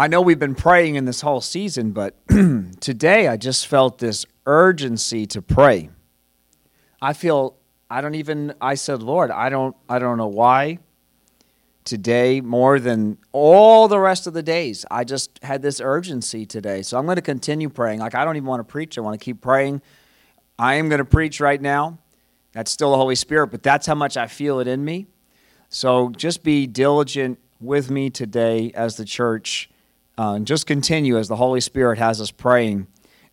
I know we've been praying in this whole season, but today I just felt this urgency to pray. I feel I don't even I said, "Lord, I don't I don't know why today more than all the rest of the days. I just had this urgency today. So I'm going to continue praying. Like I don't even want to preach. I want to keep praying. I am going to preach right now. That's still the Holy Spirit, but that's how much I feel it in me. So just be diligent with me today as the church uh, and just continue as the Holy Spirit has us praying.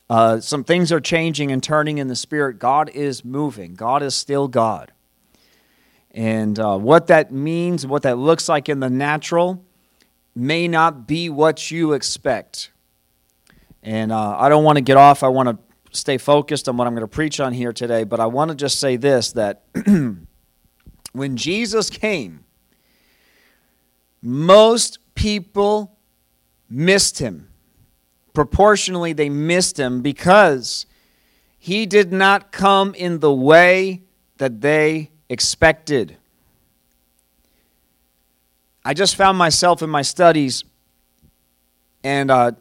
Uh, some things are changing and turning in the Spirit. God is moving, God is still God. And uh, what that means, what that looks like in the natural, may not be what you expect. And uh, I don't want to get off. I want to stay focused on what I'm going to preach on here today. But I want to just say this that when Jesus came, most people missed him. Proportionally, they missed him because he did not come in the way that they expected. I just found myself in my studies, and uh,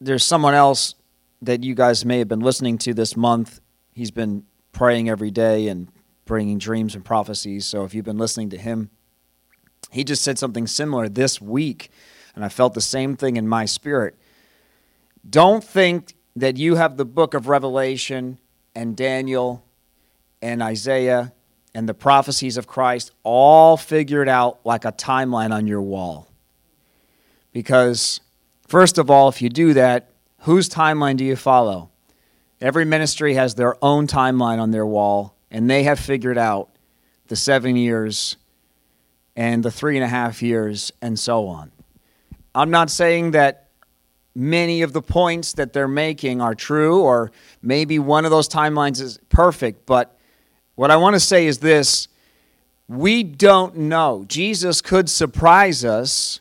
there's someone else that you guys may have been listening to this month. He's been praying every day and bringing dreams and prophecies. So if you've been listening to him, he just said something similar this week, and I felt the same thing in my spirit. Don't think that you have the book of Revelation and Daniel and Isaiah and the prophecies of Christ all figured out like a timeline on your wall. Because, first of all, if you do that, whose timeline do you follow? Every ministry has their own timeline on their wall, and they have figured out the seven years and the three and a half years and so on. I'm not saying that many of the points that they're making are true, or maybe one of those timelines is perfect, but what I want to say is this we don't know. Jesus could surprise us.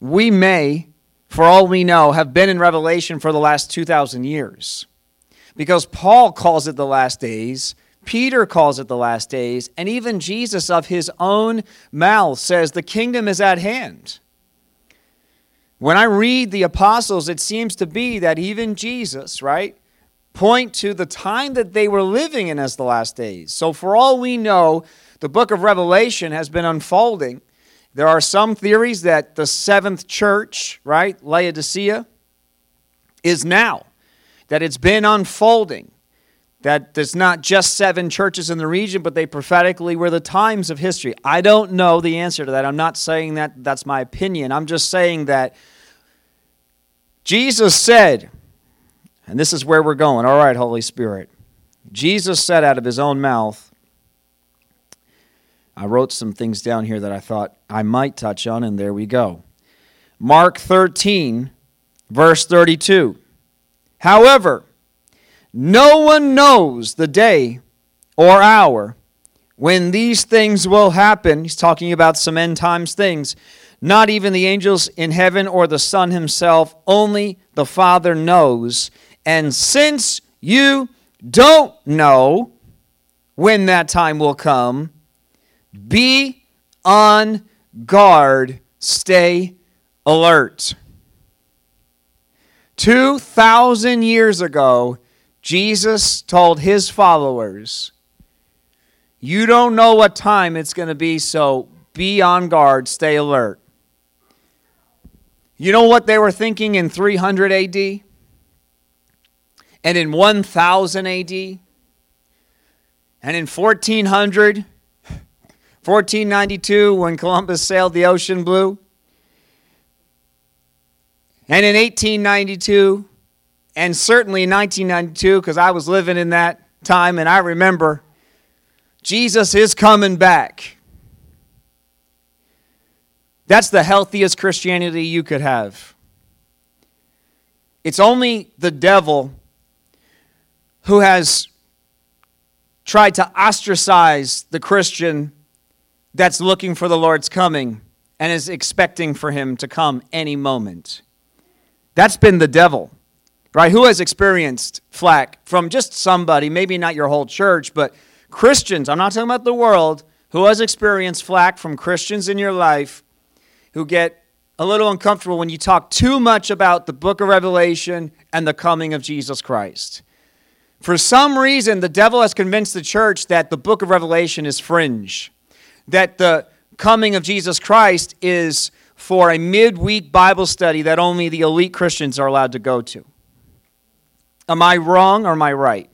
We may, for all we know, have been in Revelation for the last 2,000 years. Because Paul calls it the last days, Peter calls it the last days, and even Jesus, of his own mouth, says the kingdom is at hand. When I read the apostles, it seems to be that even Jesus, right? point to the time that they were living in as the last days. So, for all we know, the book of Revelation has been unfolding. There are some theories that the seventh church, right, Laodicea, is now, that it's been unfolding, that there's not just seven churches in the region, but they prophetically were the times of history. I don't know the answer to that. I'm not saying that that's my opinion. I'm just saying that Jesus said, and this is where we're going. All right, Holy Spirit. Jesus said out of his own mouth, I wrote some things down here that I thought I might touch on, and there we go. Mark 13, verse 32. However, no one knows the day or hour when these things will happen. He's talking about some end times things. Not even the angels in heaven or the Son himself, only the Father knows. And since you don't know when that time will come, be on guard, stay alert. 2,000 years ago, Jesus told his followers, You don't know what time it's going to be, so be on guard, stay alert. You know what they were thinking in 300 AD? and in 1000 AD, and in 1400, 1492, when Columbus sailed the ocean blue, and in 1892, and certainly in 1992, because I was living in that time and I remember Jesus is coming back. That's the healthiest Christianity you could have. It's only the devil who has tried to ostracize the Christian that's looking for the Lord's coming and is expecting for him to come any moment. That's been the devil, right? Who has experienced flack from just somebody, maybe not your whole church, but Christians, I'm not talking about the world, who has experienced flack from Christians in your life who get a little uncomfortable when you talk too much about the book of Revelation and the coming of Jesus Christ. For some reason, the devil has convinced the church that the book of Revelation is fringe, that the coming of Jesus Christ is for a midweek Bible study that only the elite Christians are allowed to go to. Am I wrong or am I right?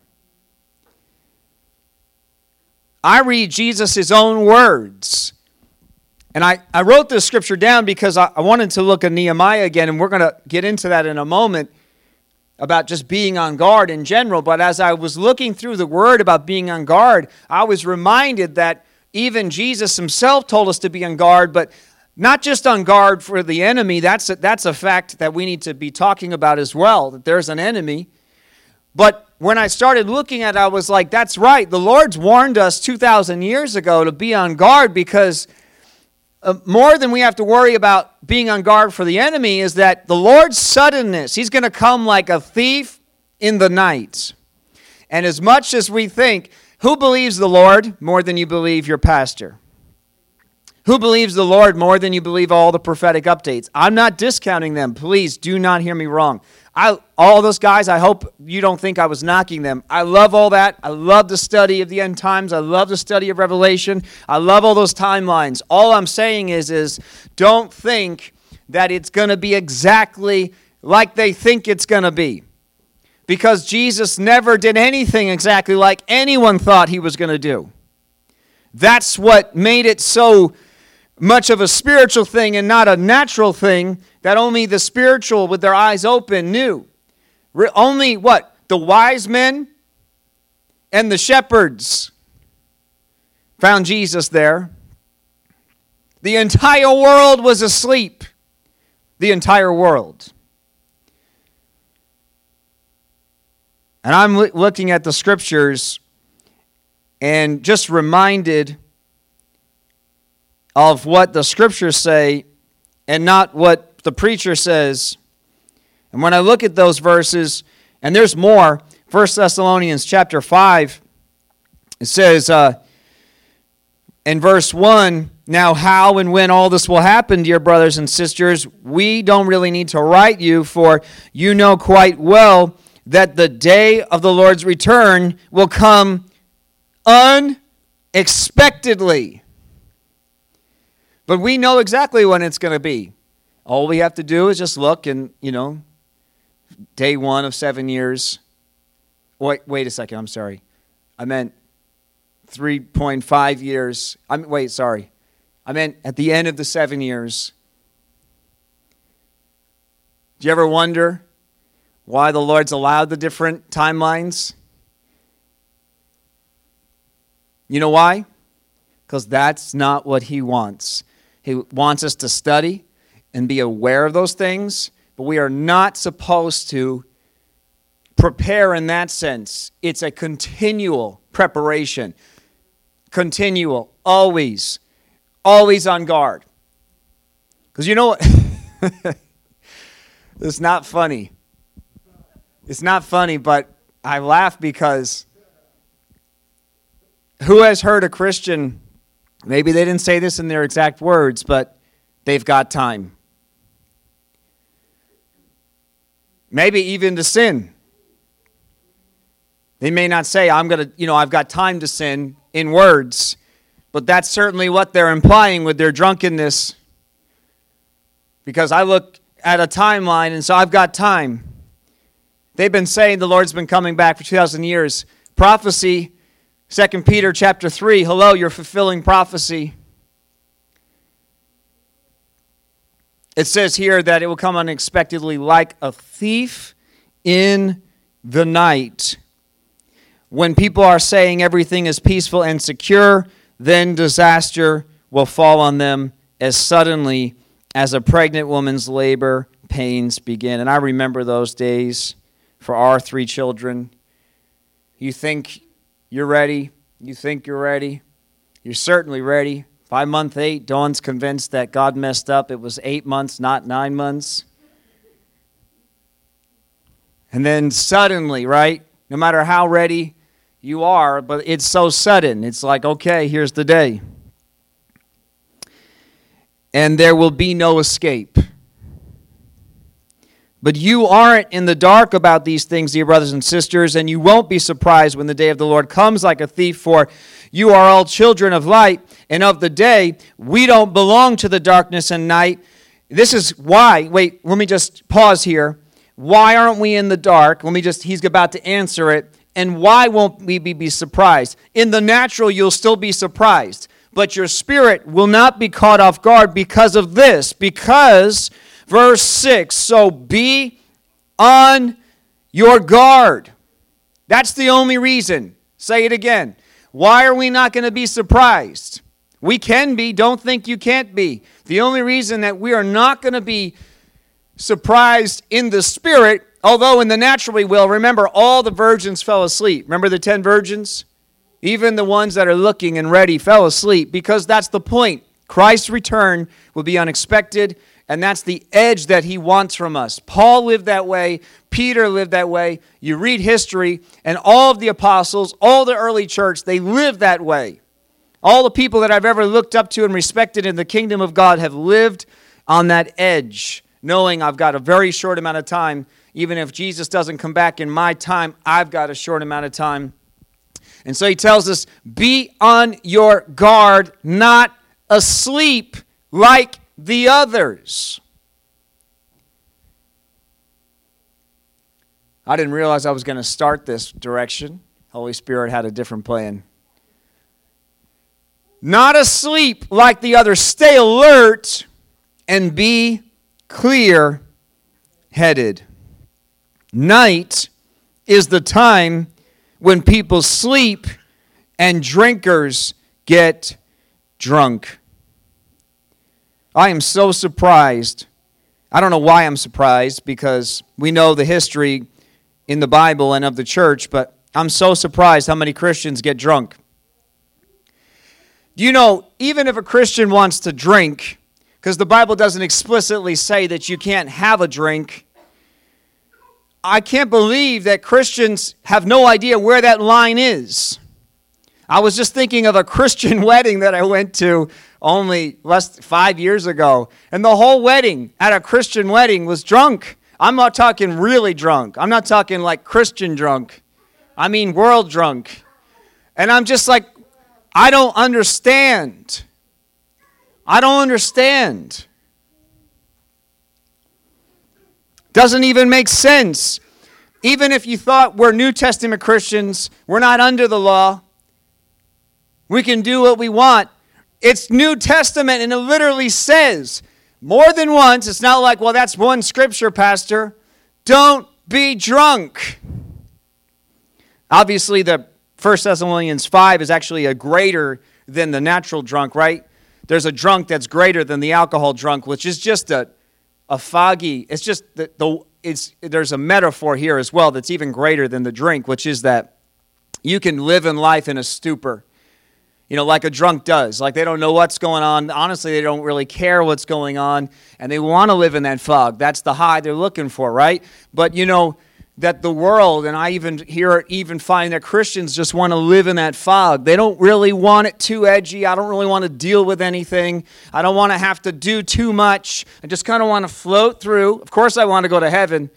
I read Jesus' own words. And I, I wrote this scripture down because I, I wanted to look at Nehemiah again, and we're going to get into that in a moment about just being on guard in general. But as I was looking through the word about being on guard, I was reminded that even Jesus himself told us to be on guard, but not just on guard for the enemy. That's a, that's a fact that we need to be talking about as well, that there's an enemy. But when I started looking at it, I was like, that's right. The Lord's warned us 2,000 years ago to be on guard because uh, more than we have to worry about being on guard for the enemy is that the Lord's suddenness, He's going to come like a thief in the night. And as much as we think, who believes the Lord more than you believe your pastor? Who believes the Lord more than you believe all the prophetic updates? I'm not discounting them. Please do not hear me wrong. I, all those guys, I hope you don't think I was knocking them. I love all that. I love the study of the end times. I love the study of Revelation. I love all those timelines. All I'm saying is, is don't think that it's going to be exactly like they think it's going to be. Because Jesus never did anything exactly like anyone thought he was going to do. That's what made it so much of a spiritual thing and not a natural thing that only the spiritual with their eyes open knew. Only what? The wise men and the shepherds found Jesus there. The entire world was asleep. The entire world. And I'm looking at the scriptures and just reminded of what the scriptures say and not what the preacher says. And when I look at those verses, and there's more, 1 Thessalonians chapter 5, it says uh, in verse 1 Now, how and when all this will happen, dear brothers and sisters, we don't really need to write you, for you know quite well that the day of the Lord's return will come unexpectedly. But we know exactly when it's going to be. All we have to do is just look and, you know, day one of seven years. Wait, wait a second. I'm sorry. I meant 3.5 years. I mean, wait, sorry. I meant at the end of the seven years. Do you ever wonder why the Lord's allowed the different timelines? You know why? Because that's not what He wants. He wants us to study and be aware of those things, but we are not supposed to prepare in that sense. It's a continual preparation, continual, always, always on guard. Because you know what? it's not funny. It's not funny, but I laugh because who has heard a Christian Maybe they didn't say this in their exact words, but they've got time. Maybe even to sin. They may not say, I'm going to, you know, I've got time to sin in words, but that's certainly what they're implying with their drunkenness. Because I look at a timeline and so I've got time. They've been saying the Lord's been coming back for 2,000 years. Prophecy 2 Peter chapter 3, hello, you're fulfilling prophecy. It says here that it will come unexpectedly like a thief in the night. When people are saying everything is peaceful and secure, then disaster will fall on them as suddenly as a pregnant woman's labor pains begin. And I remember those days for our three children. You think you're ready. You think you're ready. You're certainly ready. By month eight, Dawn's convinced that God messed up. It was eight months, not nine months. And then suddenly, right? No matter how ready you are, but it's so sudden. It's like, okay, here's the day. And there will be no escape. But you aren't in the dark about these things, dear brothers and sisters, and you won't be surprised when the day of the Lord comes like a thief, for you are all children of light and of the day. We don't belong to the darkness and night. This is why, wait, let me just pause here. Why aren't we in the dark? Let me just, he's about to answer it. And why won't we be surprised? In the natural, you'll still be surprised, but your spirit will not be caught off guard because of this, because Verse 6 So be on your guard. That's the only reason. Say it again. Why are we not going to be surprised? We can be. Don't think you can't be. The only reason that we are not going to be surprised in the spirit, although in the natural we will, remember all the virgins fell asleep. Remember the 10 virgins? Even the ones that are looking and ready fell asleep because that's the point. Christ's return will be unexpected and that's the edge that he wants from us. Paul lived that way. Peter lived that way. You read history, and all of the apostles, all the early church, they lived that way. All the people that I've ever looked up to and respected in the kingdom of God have lived on that edge, knowing I've got a very short amount of time. Even if Jesus doesn't come back in my time, I've got a short amount of time. And so he tells us be on your guard, not asleep like the others. I didn't realize I was going to start this direction. Holy Spirit had a different plan. Not asleep like the others. Stay alert and be clear headed. Night is the time when people sleep and drinkers get drunk. I am so surprised. I don't know why I'm surprised because we know the history in the Bible and of the church, but I'm so surprised how many Christians get drunk. Do you know, even if a Christian wants to drink, because the Bible doesn't explicitly say that you can't have a drink, I can't believe that Christians have no idea where that line is. I was just thinking of a Christian wedding that I went to only less five years ago, and the whole wedding at a Christian wedding was drunk. I'm not talking really drunk. I'm not talking like Christian drunk. I mean world drunk. And I'm just like, I don't understand. I don't understand. Doesn't even make sense. Even if you thought we're New Testament Christians, we're not under the law, we can do what we want. It's New Testament, and it literally says more than once. It's not like, well, that's one scripture, Pastor. Don't be drunk. Obviously, the 1 Thessalonians 5 is actually a greater than the natural drunk, right? There's a drunk that's greater than the alcohol drunk, which is just a, a foggy, it's just the, the it's there's a metaphor here as well that's even greater than the drink, which is that you can live in life in a stupor you know, like a drunk does. Like they don't know what's going on. Honestly, they don't really care what's going on, and they want to live in that fog. That's the high they're looking for, right? But you know that the world, and I even hear even find that Christians just want to live in that fog. They don't really want it too edgy. I don't really want to deal with anything. I don't want to have to do too much. I just kind of want to float through. Of course, I want to go to heaven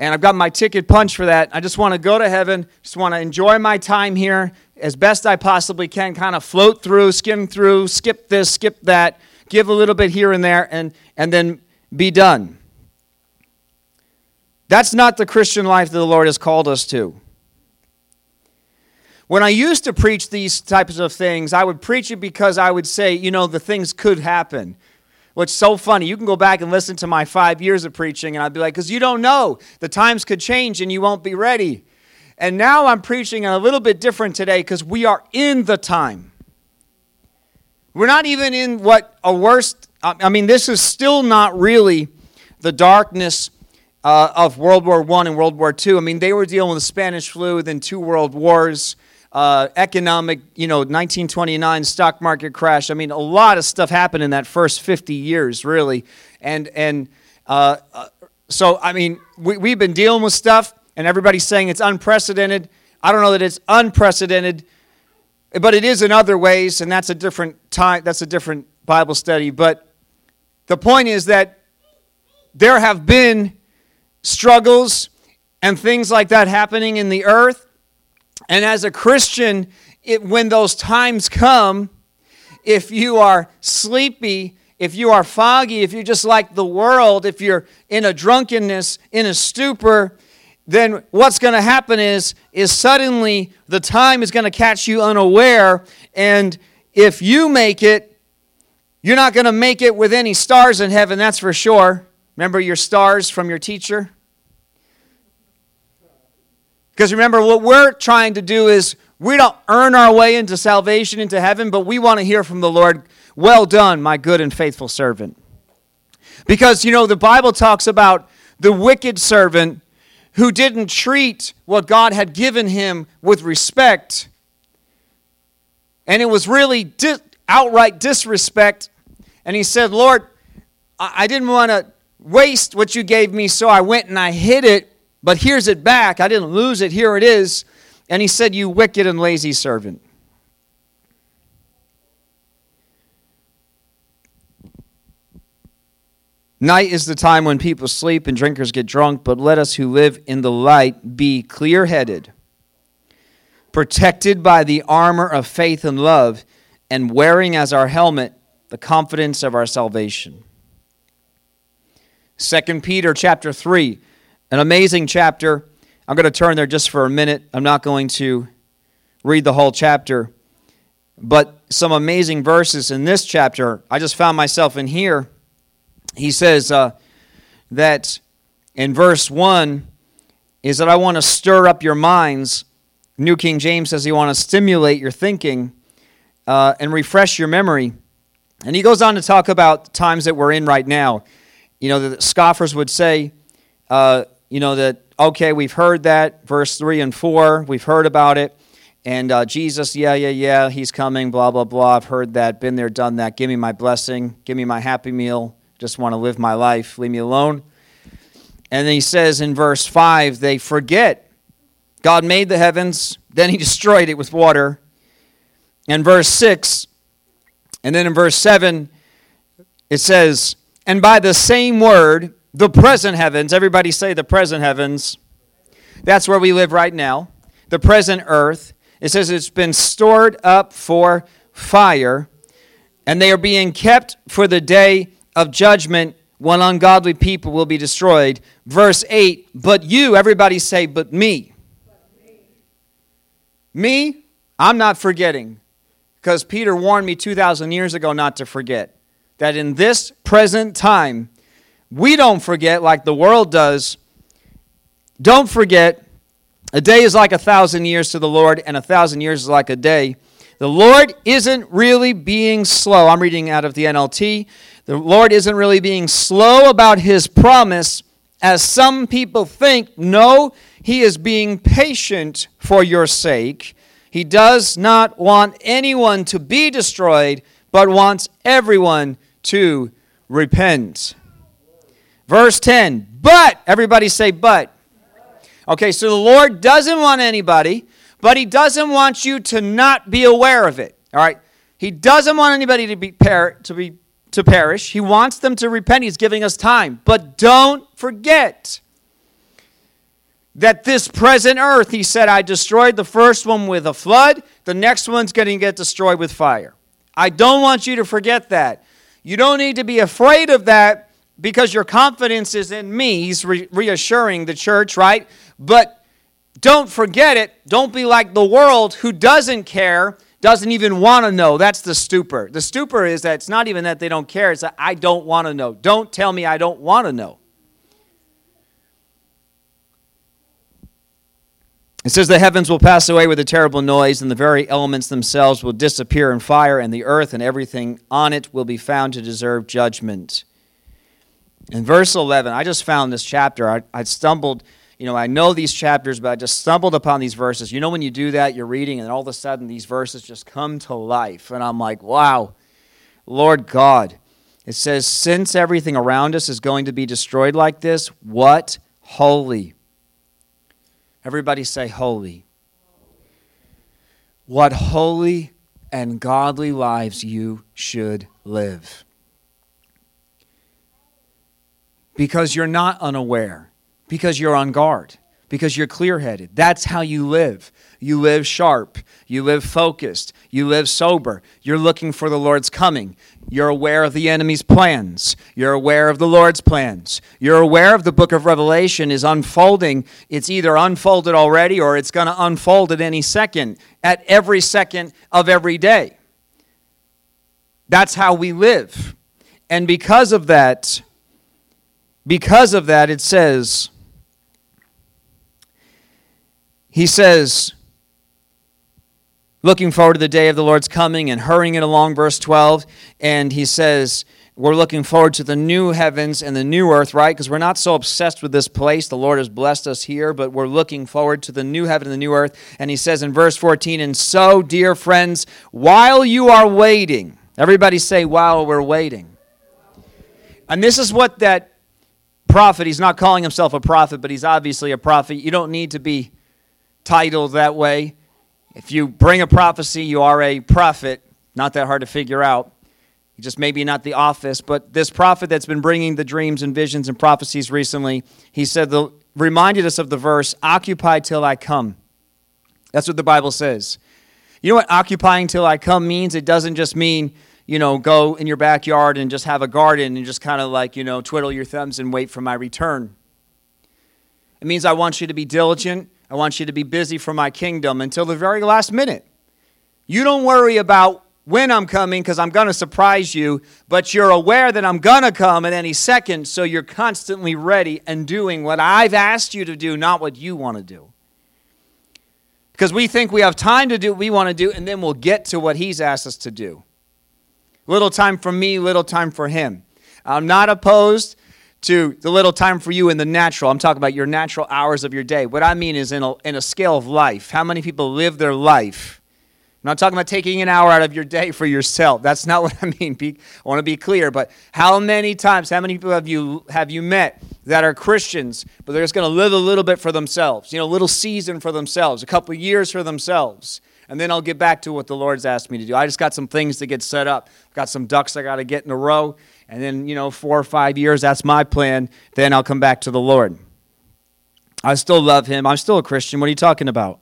and I've got my ticket punched for that. I just want to go to heaven, just want to enjoy my time here as best I possibly can, kind of float through, skim through, skip this, skip that, give a little bit here and there, and, and then be done. That's not the Christian life that the Lord has called us to. When I used to preach these types of things, I would preach it because I would say, you know, the things could happen. What's so funny, you can go back and listen to my five years of preaching, and I'd be like, because you don't know. The times could change and you won't be ready. And now I'm preaching a little bit different today because we are in the time. We're not even in what a worst, I mean, this is still not really the darkness uh, of World War I and World War II. I mean, they were dealing with the Spanish flu, then two world wars uh, economic, you know, 1929 stock market crash. I mean, a lot of stuff happened in that first 50 years, really. And, and uh, uh, so, I mean, we, we've been dealing with stuff, and everybody's saying it's unprecedented. I don't know that it's unprecedented, but it is in other ways, and that's a different time, that's a different Bible study. But the point is that there have been struggles and things like that happening in the earth. And as a Christian, it, when those times come, if you are sleepy, if you are foggy, if you're just like the world, if you're in a drunkenness, in a stupor, then what's going to happen is is suddenly the time is going to catch you unaware and if you make it you're not going to make it with any stars in heaven that's for sure. Remember your stars from your teacher? Because remember what we're trying to do is we don't earn our way into salvation into heaven but we want to hear from the lord well done my good and faithful servant. Because you know the bible talks about the wicked servant who didn't treat what God had given him with respect. And it was really di- outright disrespect. And he said, Lord, I, I didn't want to waste what you gave me, so I went and I hid it, but here's it back. I didn't lose it. Here it is. And he said, You wicked and lazy servant. Night is the time when people sleep and drinkers get drunk, but let us who live in the light be clear headed, protected by the armor of faith and love, and wearing as our helmet the confidence of our salvation. 2 Peter chapter 3, an amazing chapter. I'm going to turn there just for a minute. I'm not going to read the whole chapter, but some amazing verses in this chapter. I just found myself in here he says uh, that in verse 1 is that I want to stir up your minds. New King James says he want to stimulate your thinking uh, and refresh your memory. And he goes on to talk about times that we're in right now. You know, the scoffers would say, uh, you know, that, okay, we've heard that, verse 3 and 4, we've heard about it. And uh, Jesus, yeah, yeah, yeah, he's coming, blah, blah, blah. I've heard that, been there, done that. Give me my blessing, give me my happy meal, just want to live my life, leave me alone. And then he says in verse 5 they forget God made the heavens, then he destroyed it with water. And verse 6, and then in verse 7, it says, And by the same word, the present heavens, everybody say the present heavens, that's where we live right now, the present earth. It says it's been stored up for fire, and they are being kept for the day of judgment when ungodly people will be destroyed. Verse 8, but you, everybody say, but me. Me, I'm not forgetting. Because Peter warned me 2,000 years ago not to forget. That in this present time, we don't forget like the world does. Don't forget, a day is like a thousand years to the Lord, and a thousand years is like a day. The Lord isn't really being slow. I'm reading out of the NLT. The Lord isn't really being slow about his promise, as some people think. No, he is being patient for your sake. He does not want anyone to be destroyed, but wants everyone to repent. Verse 10, but, everybody say, but. Okay, so the Lord doesn't want anybody but he doesn't want you to not be aware of it. All right? He doesn't want anybody to be per- to be to perish. He wants them to repent. He's giving us time. But don't forget that this present earth, he said, I destroyed the first one with a flood, the next one's going to get destroyed with fire. I don't want you to forget that. You don't need to be afraid of that because your confidence is in me. He's re- reassuring the church, right? But don't forget it. Don't be like the world who doesn't care, doesn't even want to know. That's the stupor. The stupor is that it's not even that they don't care, it's that I don't want to know. Don't tell me I don't want to know. It says the heavens will pass away with a terrible noise, and the very elements themselves will disappear in fire, and the earth and everything on it will be found to deserve judgment. In verse 11, I just found this chapter. I, I stumbled you know, I know these chapters, but I just stumbled upon these verses. You know, when you do that, you're reading, and all of a sudden these verses just come to life. And I'm like, wow, Lord God. It says, since everything around us is going to be destroyed like this, what holy? Everybody say holy. What holy and godly lives you should live. Because you're not unaware Because you're on guard, because you're clear headed. That's how you live. You live sharp, you live focused, you live sober. You're looking for the Lord's coming. You're aware of the enemy's plans. You're aware of the Lord's plans. You're aware of the book of Revelation is unfolding. It's either unfolded already or it's going to unfold at any second, at every second of every day. That's how we live. And because of that, because of that, it says, he says, looking forward to the day of the Lord's coming and hurrying it along, verse 12. And he says, We're looking forward to the new heavens and the new earth, right? Because we're not so obsessed with this place. The Lord has blessed us here, but we're looking forward to the new heaven and the new earth. And he says in verse 14, And so, dear friends, while you are waiting, everybody say, while we're waiting. And this is what that prophet, he's not calling himself a prophet, but he's obviously a prophet. You don't need to be titled that way. If you bring a prophecy, you are a prophet. Not that hard to figure out. Just maybe not the office, but this prophet that's been bringing the dreams and visions and prophecies recently, he said, the, reminded us of the verse, occupy till I come. That's what the Bible says. You know what occupying till I come means? It doesn't just mean, you know, go in your backyard and just have a garden and just kind of like, you know, twiddle your thumbs and wait for my return. It means I want you to be diligent. I want you to be busy for my kingdom until the very last minute. You don't worry about when I'm coming because I'm going to surprise you, but you're aware that I'm going to come at any second, so you're constantly ready and doing what I've asked you to do, not what you want to do. Because we think we have time to do what we want to do, and then we'll get to what He's asked us to do. Little time for me, little time for Him. I'm not opposed to the little time for you in the natural. I'm talking about your natural hours of your day. What I mean is in a, in a scale of life. How many people live their life? I'm not talking about taking an hour out of your day for yourself. That's not what I mean. Be, I want to be clear. But how many times, how many people have you, have you met that are Christians, but they're just going to live a little bit for themselves? You know, a little season for themselves, a couple years for themselves. And then I'll get back to what the Lord's asked me to do. I just got some things to get set up. Got some ducks I got to get in a row and then, you know, four or five years, that's my plan. Then I'll come back to the Lord. I still love him. I'm still a Christian. What are you talking about?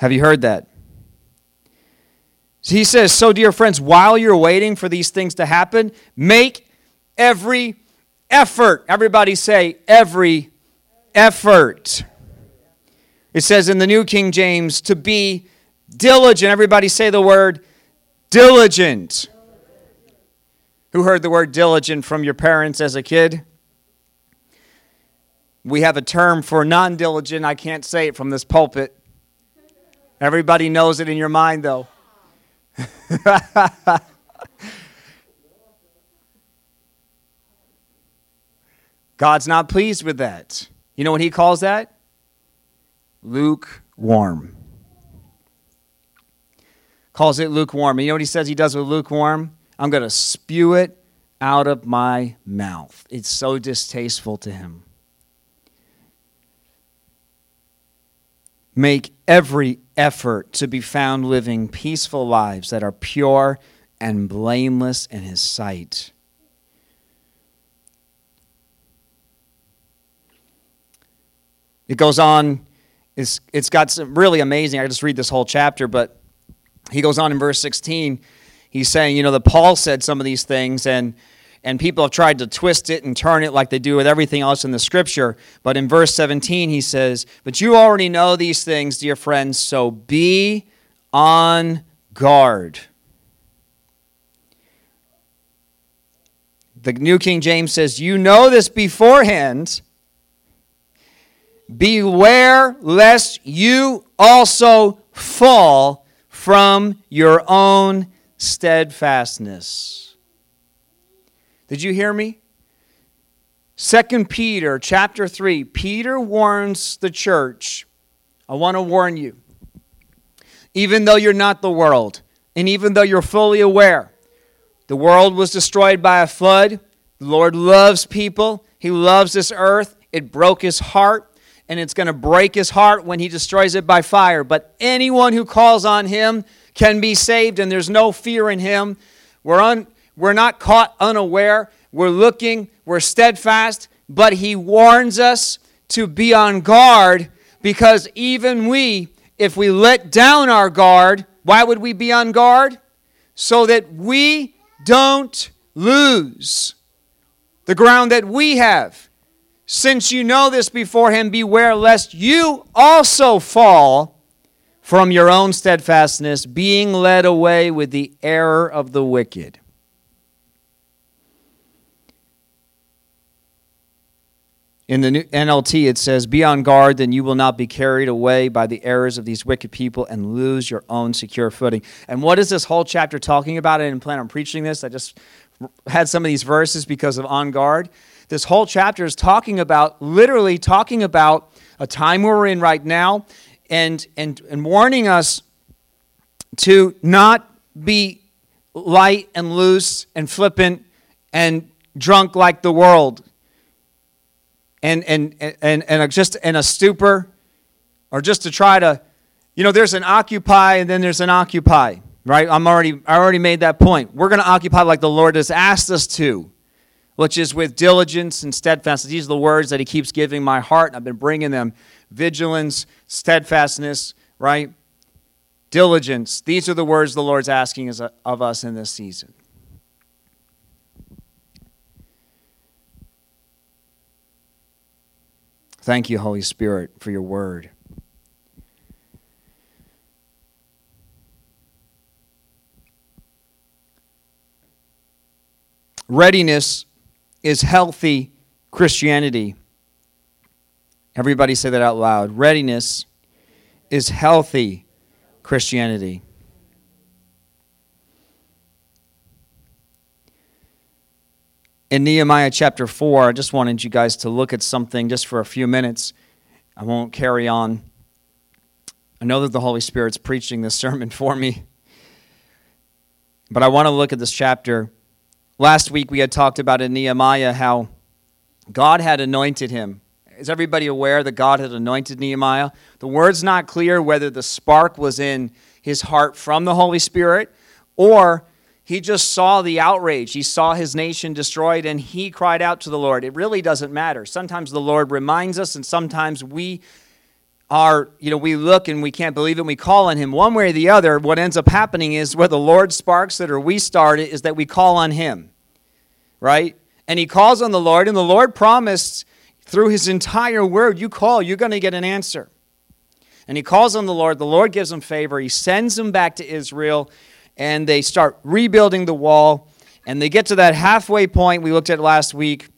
Have you heard that? He says, So, dear friends, while you're waiting for these things to happen, make every effort. Everybody say, every effort. It says in the New King James to be diligent. Everybody say the word diligent. Who heard the word diligent from your parents as a kid? We have a term for non diligent. I can't say it from this pulpit. Everybody knows it in your mind, though. God's not pleased with that. You know what he calls that? Lukewarm. Calls it lukewarm. You know what he says he does with lukewarm? I'm going to spew it out of my mouth. It's so distasteful to him. Make every effort to be found living peaceful lives that are pure and blameless in his sight. It goes on, it's, it's got some really amazing. I just read this whole chapter, but he goes on in verse 16 he's saying, you know, that Paul said some of these things and and people have tried to twist it and turn it like they do with everything else in the scripture. But in verse 17, he says, But you already know these things, dear friends, so be on guard. The New King James says, You know this beforehand. Beware lest you also fall from your own steadfastness. Did you hear me? Second Peter chapter 3, Peter warns the church. I want to warn you. Even though you're not the world, and even though you're fully aware, the world was destroyed by a flood. The Lord loves people. He loves this earth. It broke his heart, and it's going to break his heart when he destroys it by fire. But anyone who calls on him can be saved and there's no fear in him. We're, un, we're not caught unaware. we're looking, we're steadfast, but he warns us to be on guard because even we, if we let down our guard, why would we be on guard? So that we don't lose the ground that we have. Since you know this beforehand, beware lest you also fall from your own steadfastness, being led away with the error of the wicked. In the NLT, it says, Be on guard, then you will not be carried away by the errors of these wicked people and lose your own secure footing. And what is this whole chapter talking about? I didn't plan on preaching this. I just had some of these verses because of on guard. This whole chapter is talking about, literally talking about a time we're in right now and, and, and warning us to not be light and loose and flippant and drunk like the world and, and, and, and just in a stupor or just to try to, you know, there's an occupy and then there's an occupy, right? I'm already, I already made that point. We're going to occupy like the Lord has asked us to, which is with diligence and steadfastness. These are the words that He keeps giving my heart. and I've been bringing them vigilance, steadfastness, right? Diligence. These are the words the Lord's asking of us in this season. Thank you, Holy Spirit, for your word. Readiness is healthy Christianity. Everybody say that out loud. Readiness is healthy Christianity. in Nehemiah chapter 4, I just wanted you guys to look at something just for a few minutes. I won't carry on. I know that the Holy Spirit's preaching this sermon for me. But I want to look at this chapter. Last week we had talked about in Nehemiah how God had anointed him. Is everybody aware that God had anointed Nehemiah? The word's not clear whether the spark was in his heart from the Holy Spirit or he just saw the outrage. He saw his nation destroyed and he cried out to the Lord. It really doesn't matter. Sometimes the Lord reminds us, and sometimes we are, you know, we look and we can't believe it and we call on him. One way or the other, what ends up happening is where the Lord sparks it or we start it is that we call on him, right? And he calls on the Lord, and the Lord promised through his entire word, you call, you're going to get an answer. And he calls on the Lord. The Lord gives him favor. He sends him back to Israel and they start rebuilding the wall. And they get to that halfway point we looked at last week.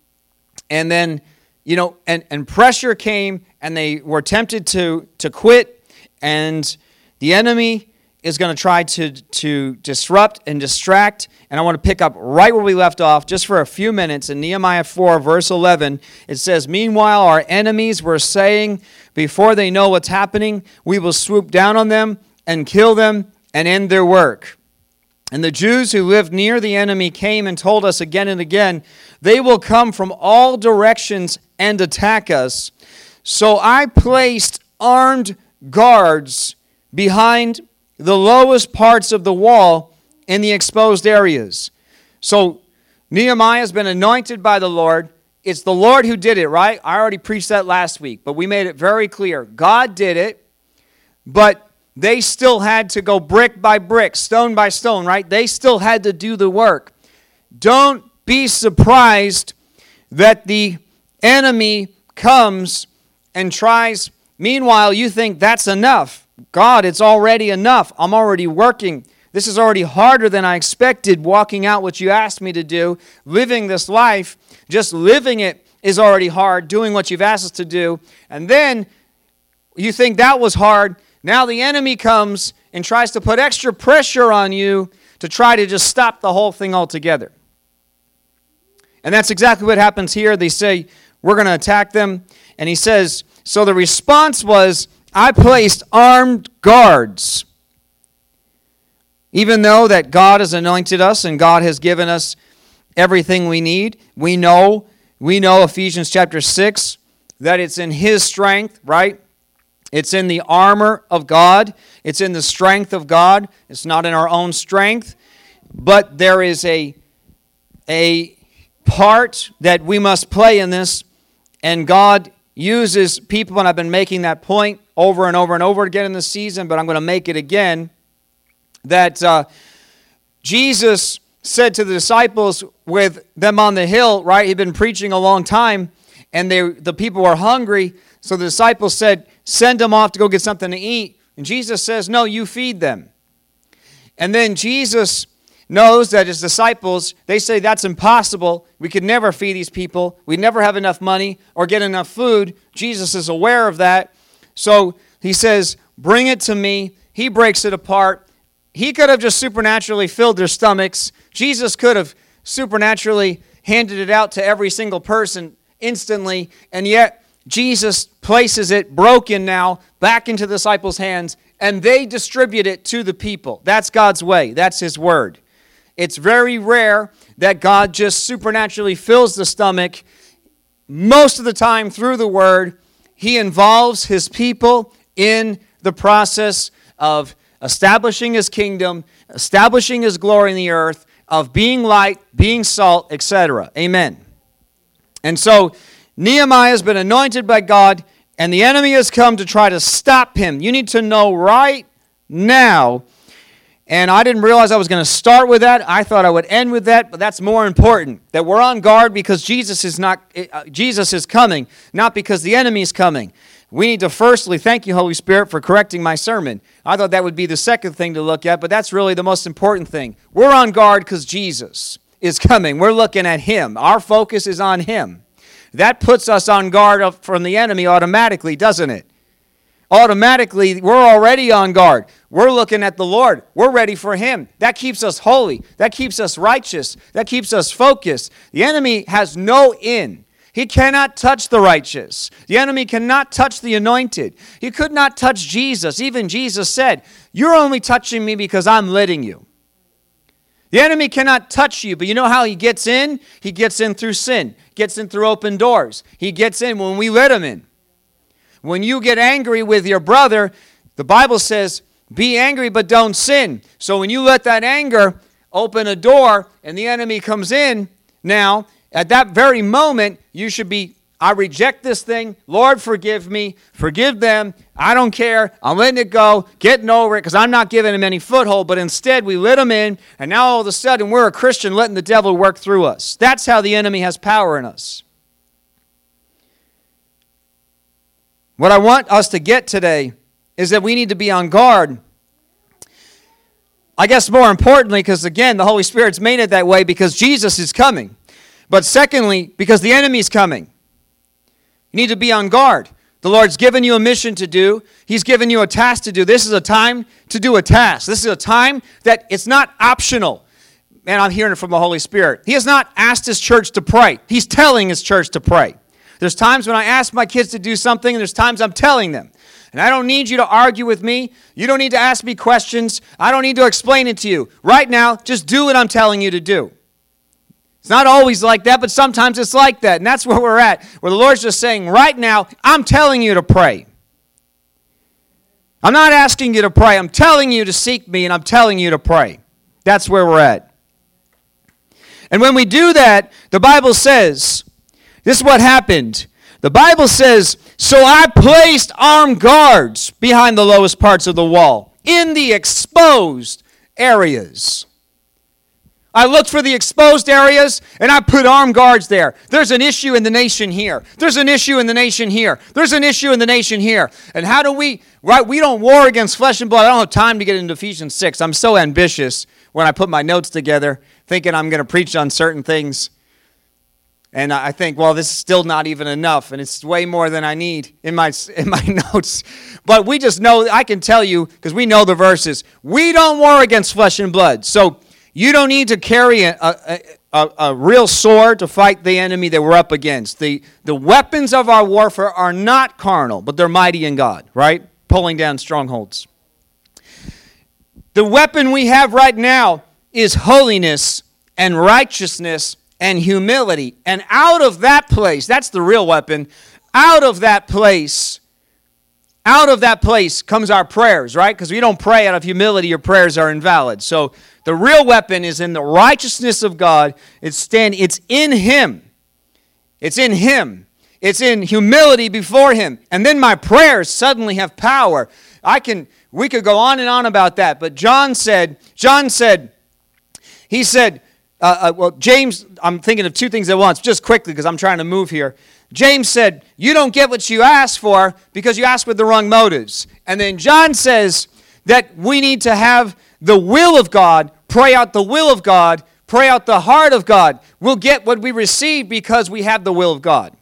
And then, you know, and, and pressure came and they were tempted to, to quit. And the enemy is going to try to, to disrupt and distract. And I want to pick up right where we left off just for a few minutes. In Nehemiah 4, verse 11, it says, Meanwhile, our enemies were saying, Before they know what's happening, we will swoop down on them and kill them and end their work. And the Jews who lived near the enemy came and told us again and again, They will come from all directions and attack us. So I placed armed guards behind the lowest parts of the wall in the exposed areas. So Nehemiah has been anointed by the Lord. It's the Lord who did it, right? I already preached that last week, but we made it very clear. God did it, but they still had to go brick by brick, stone by stone, right? They still had to do the work. Don't be surprised that the enemy comes and tries. Meanwhile, you think that's enough. God, it's already enough. I'm already working. This is already harder than I expected, walking out what you asked me to do, living this life. Just living it is already hard, doing what you've asked us to do. And then you think that was hard. Now the enemy comes and tries to put extra pressure on you to try to just stop the whole thing altogether. And that's exactly what happens here. They say, We're going to attack them. And he says, So the response was, I placed armed guards. Even though that God has anointed us and God has given us everything we need, we know, we know Ephesians chapter 6 that it's in his strength, right? It's in the armor of God, it's in the strength of God. It's not in our own strength, but there is a, a part that we must play in this, and God uses people, and I've been making that point over and over and over again in the season, but I'm going to make it again that uh, Jesus said to the disciples with them on the hill, right? He'd been preaching a long time, and they, the people were hungry. So the disciples said, Send them off to go get something to eat. And Jesus says, No, you feed them. And then Jesus knows that his disciples, they say that's impossible. We could never feed these people. We never have enough money or get enough food. Jesus is aware of that. So he says, Bring it to me. He breaks it apart. He could have just supernaturally filled their stomachs. Jesus could have supernaturally handed it out to every single person instantly. And yet, Jesus places it broken now back into the disciples' hands and they distribute it to the people. That's God's way, that's His word. It's very rare that God just supernaturally fills the stomach. Most of the time, through the word, He involves His people in the process of establishing His kingdom, establishing His glory in the earth, of being light, being salt, etc. Amen. And so, Nehemiah has been anointed by God, and the enemy has come to try to stop him. You need to know right now. And I didn't realize I was going to start with that. I thought I would end with that, but that's more important. That we're on guard because Jesus is not uh, Jesus is coming, not because the enemy is coming. We need to firstly thank you, Holy Spirit, for correcting my sermon. I thought that would be the second thing to look at, but that's really the most important thing. We're on guard because Jesus is coming. We're looking at Him. Our focus is on Him. That puts us on guard from the enemy automatically, doesn't it? Automatically, we're already on guard. We're looking at the Lord. We're ready for Him. That keeps us holy. That keeps us righteous. That keeps us focused. The enemy has no in. He cannot touch the righteous. The enemy cannot touch the anointed. He could not touch Jesus. Even Jesus said, You're only touching me because I'm letting you. The enemy cannot touch you, but you know how he gets in? He gets in through sin, gets in through open doors. He gets in when we let him in. When you get angry with your brother, the Bible says, be angry but don't sin. So when you let that anger open a door and the enemy comes in, now, at that very moment, you should be I reject this thing. Lord, forgive me. Forgive them. I don't care. I'm letting it go, getting over it because I'm not giving him any foothold. But instead, we let him in, and now all of a sudden, we're a Christian letting the devil work through us. That's how the enemy has power in us. What I want us to get today is that we need to be on guard. I guess more importantly, because again, the Holy Spirit's made it that way because Jesus is coming. But secondly, because the enemy's coming. You need to be on guard. The Lord's given you a mission to do. He's given you a task to do. This is a time to do a task. This is a time that it's not optional. And I'm hearing it from the Holy Spirit. He has not asked his church to pray. He's telling his church to pray. There's times when I ask my kids to do something, and there's times I'm telling them. And I don't need you to argue with me. You don't need to ask me questions. I don't need to explain it to you. Right now, just do what I'm telling you to do. It's not always like that, but sometimes it's like that. And that's where we're at, where the Lord's just saying, right now, I'm telling you to pray. I'm not asking you to pray. I'm telling you to seek me, and I'm telling you to pray. That's where we're at. And when we do that, the Bible says, this is what happened. The Bible says, So I placed armed guards behind the lowest parts of the wall, in the exposed areas. I looked for the exposed areas and I put armed guards there. There's an issue in the nation here. There's an issue in the nation here. There's an issue in the nation here. And how do we, right? We don't war against flesh and blood. I don't have time to get into Ephesians 6. I'm so ambitious when I put my notes together, thinking I'm going to preach on certain things. And I think, well, this is still not even enough, and it's way more than I need in my in my notes. But we just know I can tell you because we know the verses. We don't war against flesh and blood. So you don't need to carry a, a, a, a, real sword to fight the enemy that we're up against. The, the weapons of our warfare are not carnal, but they're mighty in God, right? Pulling down strongholds. The weapon we have right now is holiness and righteousness and humility. And out of that place, that's the real weapon, out of that place, out of that place comes our prayers, right? Because we don't pray out of humility, your prayers are invalid. So the real weapon is in the righteousness of God. It's stand it's in him. It's in him. It's in humility before him. And then my prayers suddenly have power. I can we could go on and on about that, but John said, John said, he said, uh, uh, well, James, I'm thinking of two things at once, just quickly because I'm trying to move here. James said, You don't get what you ask for because you ask with the wrong motives. And then John says that we need to have the will of God, pray out the will of God, pray out the heart of God. We'll get what we receive because we have the will of God.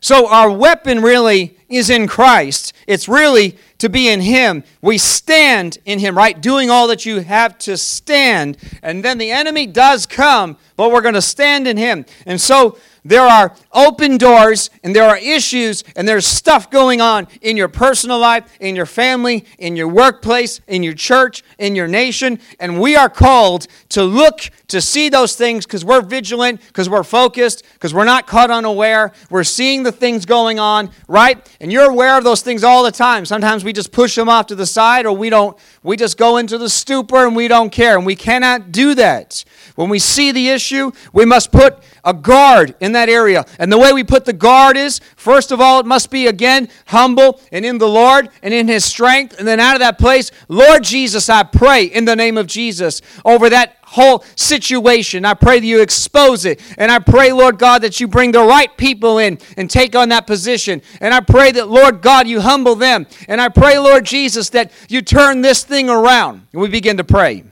So our weapon really is in Christ. It's really to be in Him. We stand in Him, right? Doing all that you have to stand. And then the enemy does come, but we're going to stand in Him. And so there are open doors and there are issues and there's stuff going on in your personal life, in your family, in your workplace, in your church, in your nation. And we are called to look to see those things because we're vigilant, because we're focused, because we're not caught unaware. We're seeing the things going on, right? And you're aware of those things all the time. Sometimes we just push them off to the side or we don't, we just go into the stupor and we don't care. And we cannot do that. When we see the issue, we must put a guard in that area. And the way we put the guard is, first of all, it must be again humble and in the Lord and in His strength. And then out of that place, Lord Jesus, I pray in the name of Jesus over that whole situation. I pray that you expose it. And I pray, Lord God, that you bring the right people in and take on that position. And I pray that, Lord God, you humble them. And I pray, Lord Jesus, that you turn this thing around. And we begin to pray.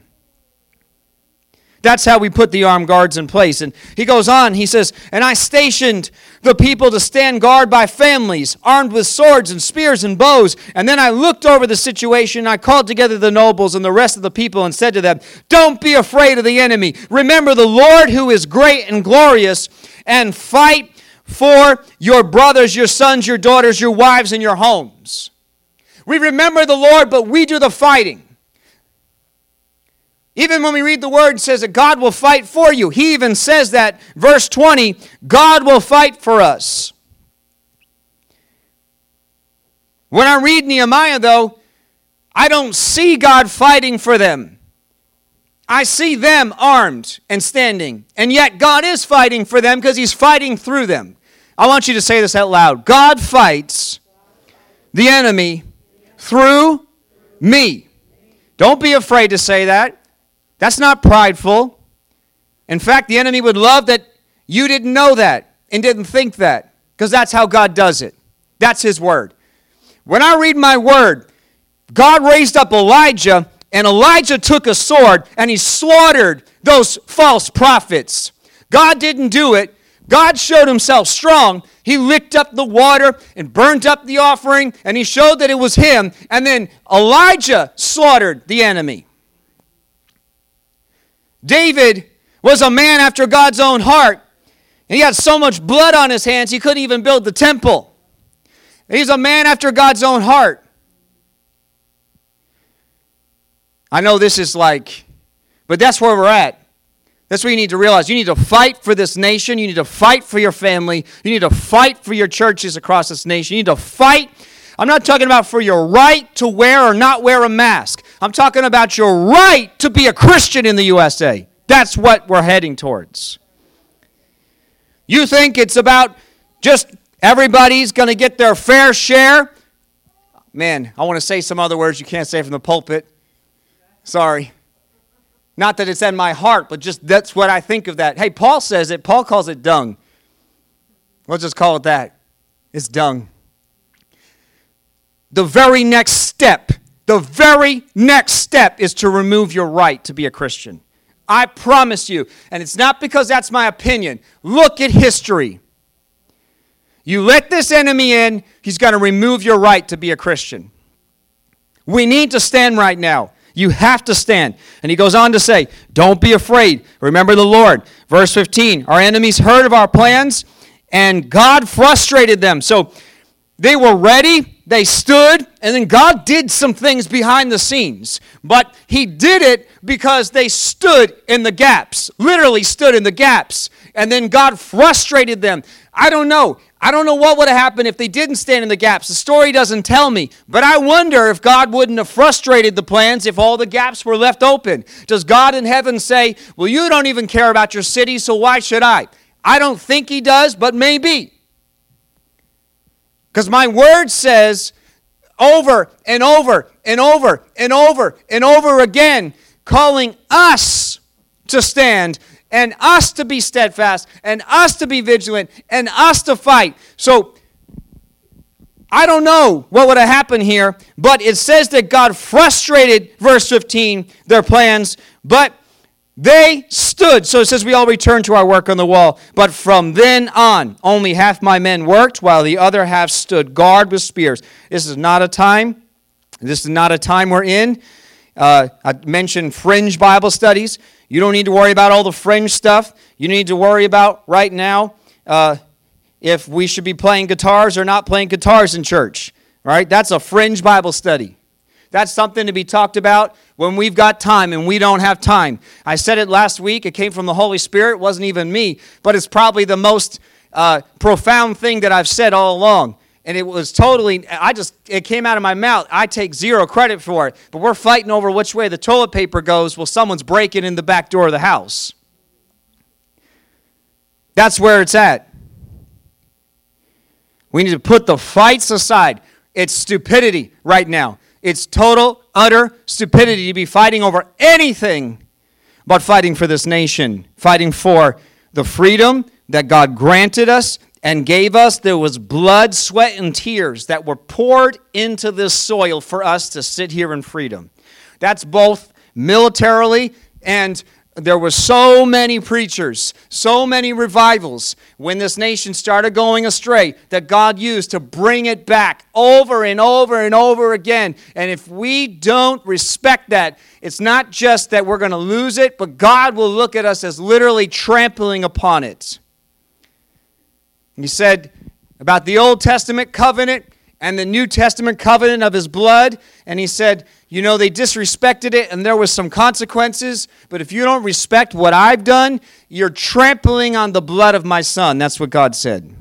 That's how we put the armed guards in place. And he goes on, he says, And I stationed the people to stand guard by families, armed with swords and spears and bows. And then I looked over the situation. I called together the nobles and the rest of the people and said to them, Don't be afraid of the enemy. Remember the Lord who is great and glorious, and fight for your brothers, your sons, your daughters, your wives, and your homes. We remember the Lord, but we do the fighting. Even when we read the word, it says that God will fight for you. He even says that, verse 20, God will fight for us. When I read Nehemiah, though, I don't see God fighting for them. I see them armed and standing. And yet God is fighting for them because He's fighting through them. I want you to say this out loud God fights the enemy through me. Don't be afraid to say that. That's not prideful. In fact, the enemy would love that you didn't know that and didn't think that because that's how God does it. That's his word. When I read my word, God raised up Elijah, and Elijah took a sword and he slaughtered those false prophets. God didn't do it. God showed himself strong. He licked up the water and burned up the offering, and he showed that it was him. And then Elijah slaughtered the enemy. David was a man after God's own heart. And he had so much blood on his hands, he couldn't even build the temple. He's a man after God's own heart. I know this is like, but that's where we're at. That's what you need to realize. You need to fight for this nation. You need to fight for your family. You need to fight for your churches across this nation. You need to fight. I'm not talking about for your right to wear or not wear a mask. I'm talking about your right to be a Christian in the USA. That's what we're heading towards. You think it's about just everybody's going to get their fair share? Man, I want to say some other words you can't say from the pulpit. Sorry. Not that it's in my heart, but just that's what I think of that. Hey, Paul says it. Paul calls it dung. Let's just call it that. It's dung. The very next step the very next step is to remove your right to be a Christian. I promise you. And it's not because that's my opinion. Look at history. You let this enemy in, he's going to remove your right to be a Christian. We need to stand right now. You have to stand. And he goes on to say, Don't be afraid. Remember the Lord. Verse 15 Our enemies heard of our plans, and God frustrated them. So they were ready, they stood, and then God did some things behind the scenes. But He did it because they stood in the gaps, literally stood in the gaps. and then God frustrated them. I don't know. I don't know what would have happened if they didn't stand in the gaps. The story doesn't tell me, but I wonder if God wouldn't have frustrated the plans if all the gaps were left open. Does God in heaven say, Well, you don't even care about your city, so why should I? I don't think He does, but maybe. Because my word says over and over and over and over and over again, calling us to stand and us to be steadfast and us to be vigilant and us to fight. So I don't know what would have happened here, but it says that God frustrated, verse 15, their plans, but they stood. So it says we all returned to our work on the wall. But from then on, only half my men worked, while the other half stood guard with spears. This is not a time. This is not a time we're in. Uh, I mentioned fringe Bible studies. You don't need to worry about all the fringe stuff. You need to worry about right now uh, if we should be playing guitars or not playing guitars in church. Right? That's a fringe Bible study. That's something to be talked about when we've got time and we don't have time. I said it last week. It came from the Holy Spirit. It wasn't even me, but it's probably the most uh, profound thing that I've said all along and it was totally i just it came out of my mouth i take zero credit for it but we're fighting over which way the toilet paper goes Well, someone's breaking in the back door of the house that's where it's at we need to put the fights aside it's stupidity right now it's total utter stupidity to be fighting over anything but fighting for this nation fighting for the freedom that god granted us and gave us, there was blood, sweat, and tears that were poured into this soil for us to sit here in freedom. That's both militarily and there were so many preachers, so many revivals when this nation started going astray that God used to bring it back over and over and over again. And if we don't respect that, it's not just that we're going to lose it, but God will look at us as literally trampling upon it. He said about the Old Testament covenant and the New Testament covenant of his blood. And he said, You know, they disrespected it and there was some consequences. But if you don't respect what I've done, you're trampling on the blood of my son. That's what God said.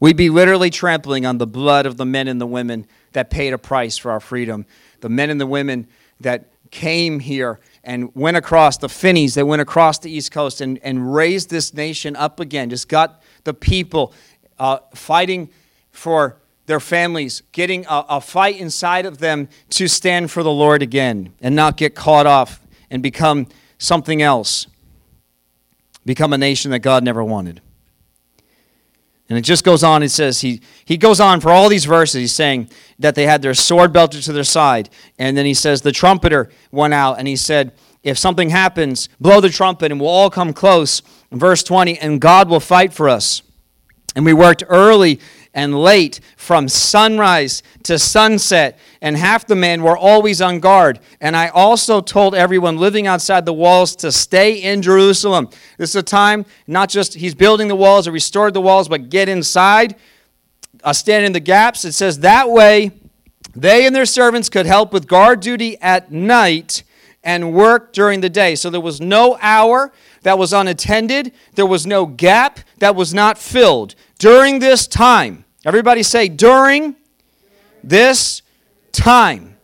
We'd be literally trampling on the blood of the men and the women that paid a price for our freedom. The men and the women that came here and went across the Finneys, they went across the East Coast and, and raised this nation up again, just got the people uh, fighting for their families, getting a, a fight inside of them to stand for the Lord again and not get caught off and become something else, become a nation that God never wanted. And it just goes on. It says, he, he goes on for all these verses. He's saying that they had their sword belted to their side. And then he says, the trumpeter went out and he said, if something happens, blow the trumpet and we'll all come close. Verse 20, and God will fight for us. And we worked early and late from sunrise to sunset, and half the men were always on guard. And I also told everyone living outside the walls to stay in Jerusalem. This is a time, not just he's building the walls or restored the walls, but get inside, uh, stand in the gaps. It says that way they and their servants could help with guard duty at night and work during the day. So there was no hour that was unattended, there was no gap that was not filled. During this time, Everybody say, during this time.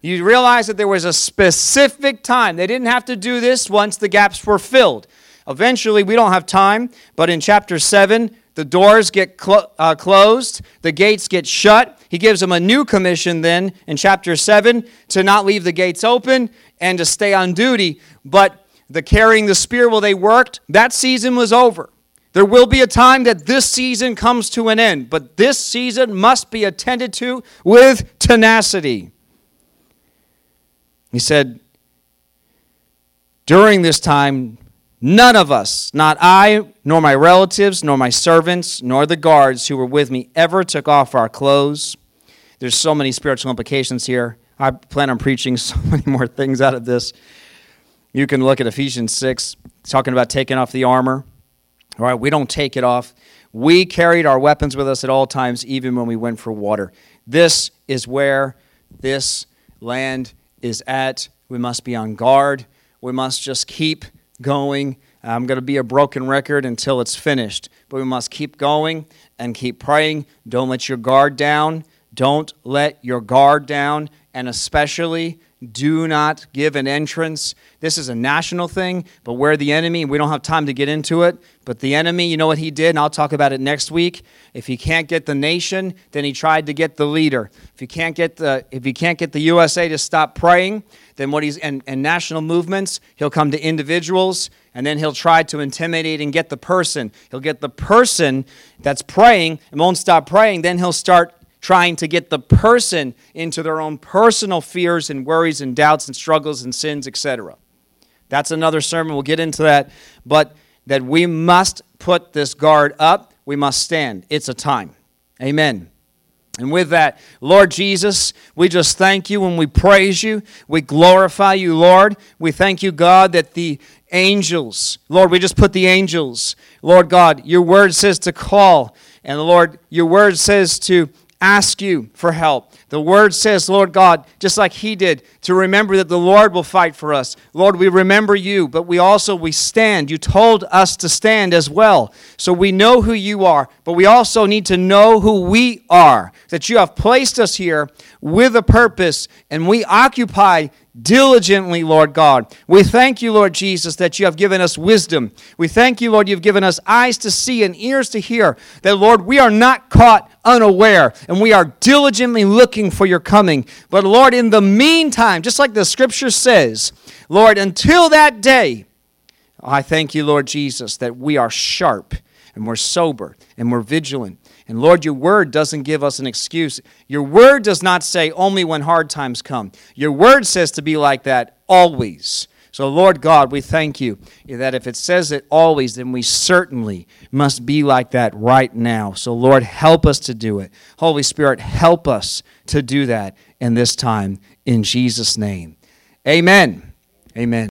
You realize that there was a specific time. They didn't have to do this once the gaps were filled. Eventually, we don't have time, but in chapter 7, the doors get uh, closed, the gates get shut. He gives them a new commission then in chapter 7 to not leave the gates open and to stay on duty. But the carrying the spear while they worked, that season was over. There will be a time that this season comes to an end, but this season must be attended to with tenacity. He said, During this time, none of us, not I, nor my relatives, nor my servants, nor the guards who were with me, ever took off our clothes. There's so many spiritual implications here. I plan on preaching so many more things out of this. You can look at Ephesians 6, talking about taking off the armor. All right, we don't take it off. We carried our weapons with us at all times, even when we went for water. This is where this land is at. We must be on guard. We must just keep going I'm going to be a broken record until it's finished. But we must keep going and keep praying. Don't let your guard down. Don't let your guard down. And especially, do not give an entrance. This is a national thing, but where the enemy, we don't have time to get into it, but the enemy, you know what he did, and I'll talk about it next week. If he can't get the nation, then he tried to get the leader. If he can't get the if he can't get the USA to stop praying, then what he's and, and national movements, he'll come to individuals and then he'll try to intimidate and get the person. He'll get the person that's praying and won't stop praying, then he'll start trying to get the person into their own personal fears and worries and doubts and struggles and sins, etc. That's another sermon. We'll get into that. But that we must put this guard up, we must stand. It's a time. Amen. And with that, Lord Jesus, we just thank you and we praise you. We glorify you, Lord. We thank you, God, that the angels, Lord, we just put the angels, Lord God, your word says to call. And the Lord, your word says to ask you for help. The word says, Lord God, just like he did, to remember that the Lord will fight for us. Lord, we remember you, but we also we stand. You told us to stand as well. So we know who you are, but we also need to know who we are. That you have placed us here with a purpose and we occupy diligently, Lord God. We thank you, Lord Jesus, that you have given us wisdom. We thank you, Lord, you've given us eyes to see and ears to hear. That, Lord, we are not caught unaware and we are diligently looking for your coming. But, Lord, in the meantime, just like the scripture says, Lord, until that day, I thank you, Lord Jesus, that we are sharp and we're sober and we're vigilant and Lord, your word doesn't give us an excuse. Your word does not say only when hard times come. Your word says to be like that always. So, Lord God, we thank you that if it says it always, then we certainly must be like that right now. So, Lord, help us to do it. Holy Spirit, help us to do that in this time. In Jesus' name. Amen. Amen.